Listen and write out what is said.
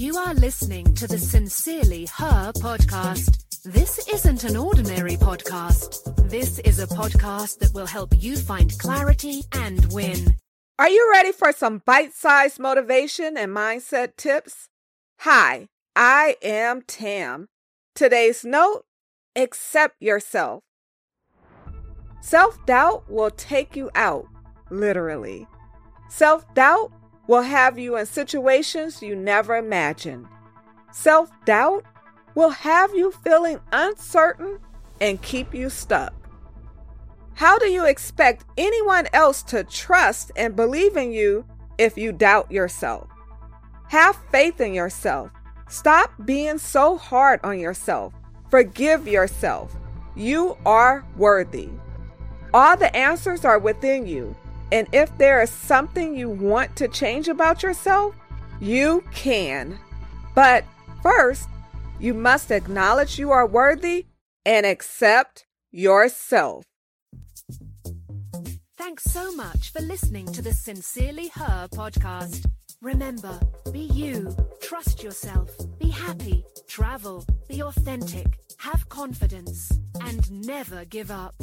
You are listening to the Sincerely Her podcast. This isn't an ordinary podcast. This is a podcast that will help you find clarity and win. Are you ready for some bite sized motivation and mindset tips? Hi, I am Tam. Today's note accept yourself. Self doubt will take you out, literally. Self doubt will have you in situations you never imagined. Self doubt will have you feeling uncertain and keep you stuck. How do you expect anyone else to trust and believe in you if you doubt yourself? Have faith in yourself. Stop being so hard on yourself. Forgive yourself. You are worthy. All the answers are within you. And if there is something you want to change about yourself, you can. But first, you must acknowledge you are worthy and accept yourself. Thanks so much for listening to the Sincerely Her podcast. Remember, be you, trust yourself, be happy, travel, be authentic, have confidence, and never give up.